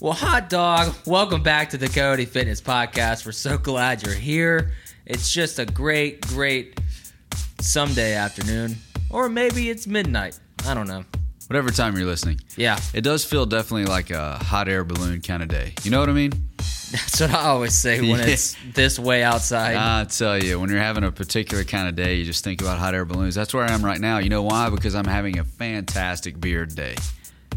Well, hot dog, welcome back to the Coyote Fitness Podcast. We're so glad you're here. It's just a great, great someday afternoon, or maybe it's midnight. I don't know. Whatever time you're listening. Yeah, It does feel definitely like a hot air balloon kind of day. You know what I mean? that's what I always say when Yeah. it's this way outside. I tell you, when you're having a particular kind of day, you just think about hot air balloons. That's where I am right now. You know why? Because I'm having a fantastic beard day.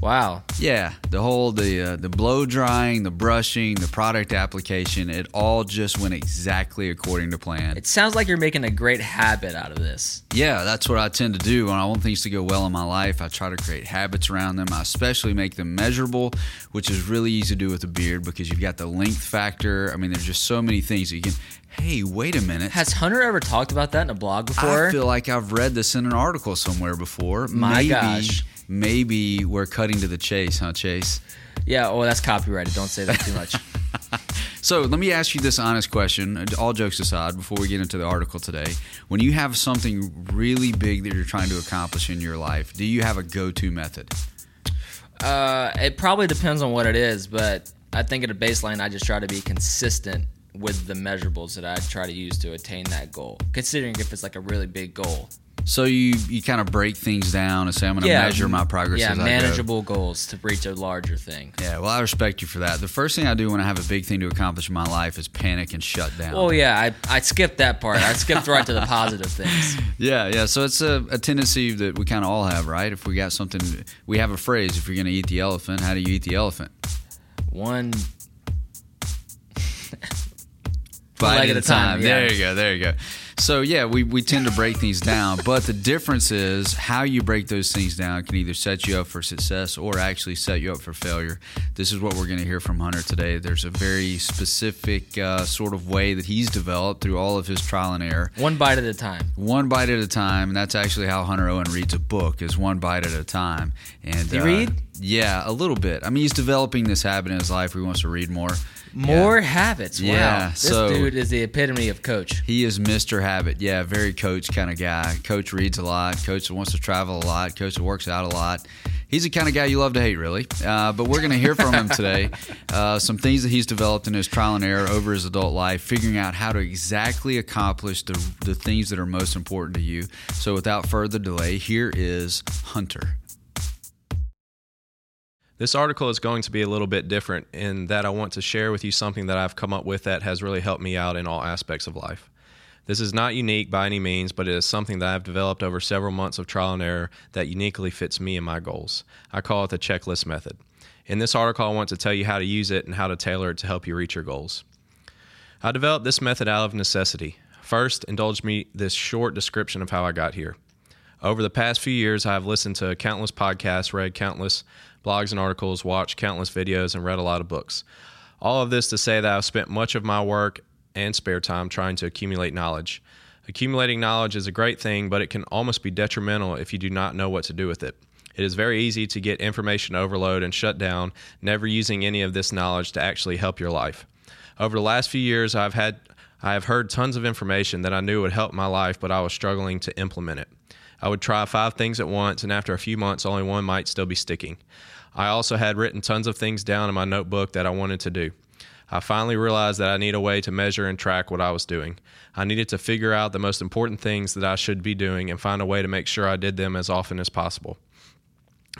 Wow. Yeah, the whole the uh, the blow drying, the brushing, the product application, it all just went exactly according to plan. It sounds like you're making a great habit out of this. Yeah, that's what I tend to do when I want things to go well in my life. I try to create habits around them. I especially make them measurable, which is really easy to do with a beard because you've got the length factor. I mean, there's just so many things that you can. Hey, wait a minute. Has Hunter ever talked about that in a blog before? I feel like I've read this in an article somewhere before. My maybe, gosh. Maybe we're cutting to the chase, huh, Chase? yeah, oh, that's copyrighted. Don't say that too much. So let me ask you this honest question, all jokes aside, before we get into the article today. When you have something really big that you're trying to accomplish in your life, do you have a go to method? Uh, it probably depends on what it is, but I think at a baseline, I just try to be consistent with the measurables that I try to use to attain that goal. Considering if it's like a really big goal, So you, you kind of break things down and say, I'm going to measure my progress Yeah, as I go. manageable goals to reach a larger thing. Yeah, well, I respect you for that. The first thing I do when I have a big thing to accomplish in my life is panic and shut down. Oh yeah, I, I skipped that part. I skipped right to the positive things. Yeah, yeah. So it's a, a tendency that we kind of all have, right? If we got something, we have a phrase: if you're going to eat the elephant, how do you eat the elephant? One Bite leg at a time, yeah. There you go. There you go. So yeah, we, we tend to break things down, but the difference is how you break those things down can either set you up for success or actually set you up for failure. This is what we're going to hear from Hunter today. There's a very specific uh, sort of way that he's developed through all of his trial and error. one bite at a time. One bite at a time, and that's actually how Hunter Owen reads a book is one bite at a time. And You uh, read? Yeah, a little bit. I mean, he's developing this habit in his life where he wants to read more. More Yeah. habits. Wow. Yeah, This so- dude is the epitome of coach. He is Mr. Habit. Yeah, very coach kind of guy. Coach reads a lot. Coach wants to travel a lot. Coach works out a lot. He's the kind of guy you love to hate, really. Uh, but we're going to hear from him today. Uh, some things that he's developed in his trial and error over his adult life, figuring out how to exactly accomplish the, the things that are most important to you. So, without further delay, here is Hunter. This article is going to be a little bit different in that I want to share with you something that I've come up with that has really helped me out in all aspects of life. This is not unique by any means, but it is something that I've developed over several months of trial and error that uniquely fits me and my goals. I call it the checklist method. In this article, I want to tell you how to use it and how to tailor it to help you reach your goals. I developed this method out of necessity. First, indulge me this short description of how I got here. Over the past few years, I have listened to countless podcasts, read countless blogs and articles, watched countless videos, and read a lot of books. All of this to say that I've spent much of my work and spare time trying to accumulate knowledge. Accumulating knowledge is a great thing, but it can almost be detrimental if you do not know what to do with it. It is very easy to get information overload and shut down, never using any of this knowledge to actually help your life. Over the last few years, I've had I have heard tons of information that I knew would help my life, but I was struggling to implement it. I would try five things at once, and after a few months, only one might still be sticking. I also had written tons of things down in my notebook that I wanted to do. I finally realized that I need a way to measure and track what I was doing. I needed to figure out the most important things that I should be doing and find a way to make sure I did them as often as possible.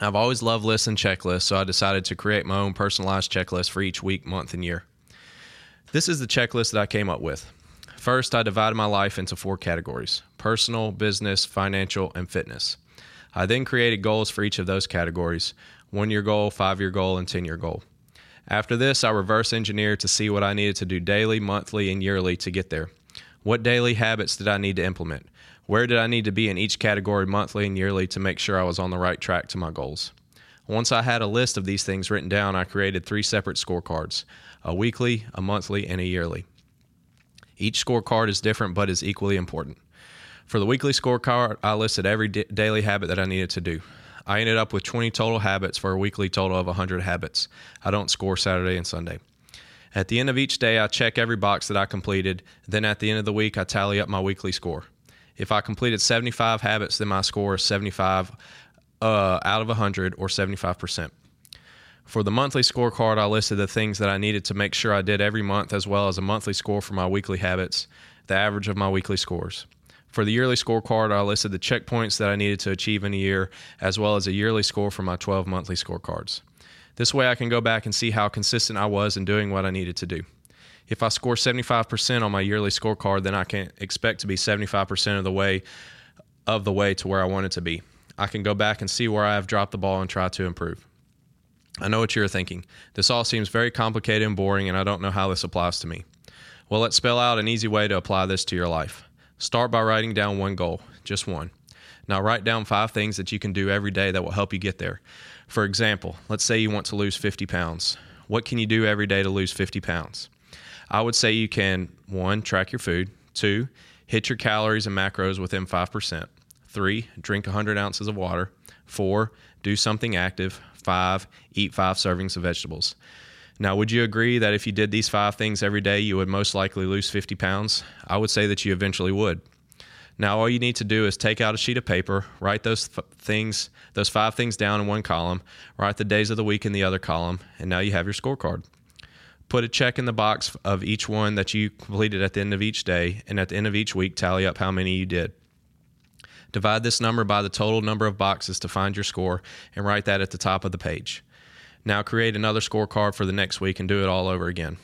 I've always loved lists and checklists, so I decided to create my own personalized checklist for each week, month, and year. This is the checklist that I came up with. First, I divided my life into four categories personal, business, financial, and fitness. I then created goals for each of those categories one year goal, five year goal, and 10 year goal. After this, I reverse engineered to see what I needed to do daily, monthly, and yearly to get there. What daily habits did I need to implement? Where did I need to be in each category monthly and yearly to make sure I was on the right track to my goals? Once I had a list of these things written down, I created three separate scorecards a weekly, a monthly, and a yearly. Each scorecard is different but is equally important. For the weekly scorecard, I listed every da- daily habit that I needed to do. I ended up with 20 total habits for a weekly total of 100 habits. I don't score Saturday and Sunday. At the end of each day, I check every box that I completed. Then at the end of the week, I tally up my weekly score. If I completed 75 habits, then my score is 75 uh, out of 100 or 75%. For the monthly scorecard, I listed the things that I needed to make sure I did every month, as well as a monthly score for my weekly habits, the average of my weekly scores. For the yearly scorecard, I listed the checkpoints that I needed to achieve in a year, as well as a yearly score for my 12 monthly scorecards. This way, I can go back and see how consistent I was in doing what I needed to do. If I score 75% on my yearly scorecard, then I can expect to be 75% of the way of the way to where I want it to be. I can go back and see where I have dropped the ball and try to improve. I know what you're thinking. This all seems very complicated and boring, and I don't know how this applies to me. Well, let's spell out an easy way to apply this to your life. Start by writing down one goal, just one. Now, write down five things that you can do every day that will help you get there. For example, let's say you want to lose 50 pounds. What can you do every day to lose 50 pounds? I would say you can one, track your food, two, hit your calories and macros within 5%, three, drink 100 ounces of water, four, do something active, five, eat five servings of vegetables. Now, would you agree that if you did these five things every day, you would most likely lose 50 pounds? I would say that you eventually would. Now, all you need to do is take out a sheet of paper, write those f- things, those five things down in one column, write the days of the week in the other column, and now you have your scorecard. Put a check in the box of each one that you completed at the end of each day, and at the end of each week, tally up how many you did. Divide this number by the total number of boxes to find your score, and write that at the top of the page. Now create another scorecard for the next week and do it all over again.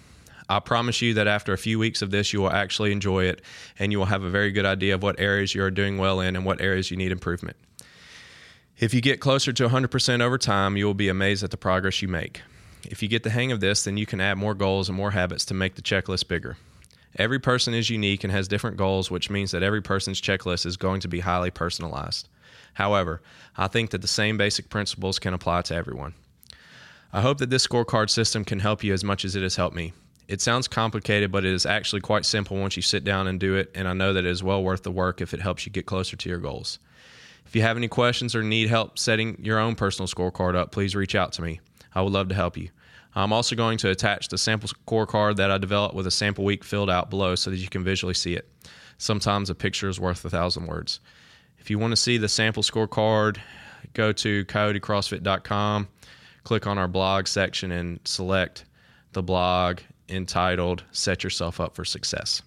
I promise you that after a few weeks of this, you will actually enjoy it and you will have a very good idea of what areas you are doing well in and what areas you need improvement. If you get closer to 100% over time, you will be amazed at the progress you make. If you get the hang of this, then you can add more goals and more habits to make the checklist bigger. Every person is unique and has different goals, which means that every person's checklist is going to be highly personalized. However, I think that the same basic principles can apply to everyone. I hope that this scorecard system can help you as much as it has helped me. It sounds complicated, but it is actually quite simple once you sit down and do it, and I know that it is well worth the work if it helps you get closer to your goals. If you have any questions or need help setting your own personal scorecard up, please reach out to me. I would love to help you. I'm also going to attach the sample scorecard that I developed with a sample week filled out below so that you can visually see it. Sometimes a picture is worth a thousand words. If you want to see the sample scorecard, go to coyotecrossfit.com, click on our blog section, and select the blog entitled Set Yourself Up for Success.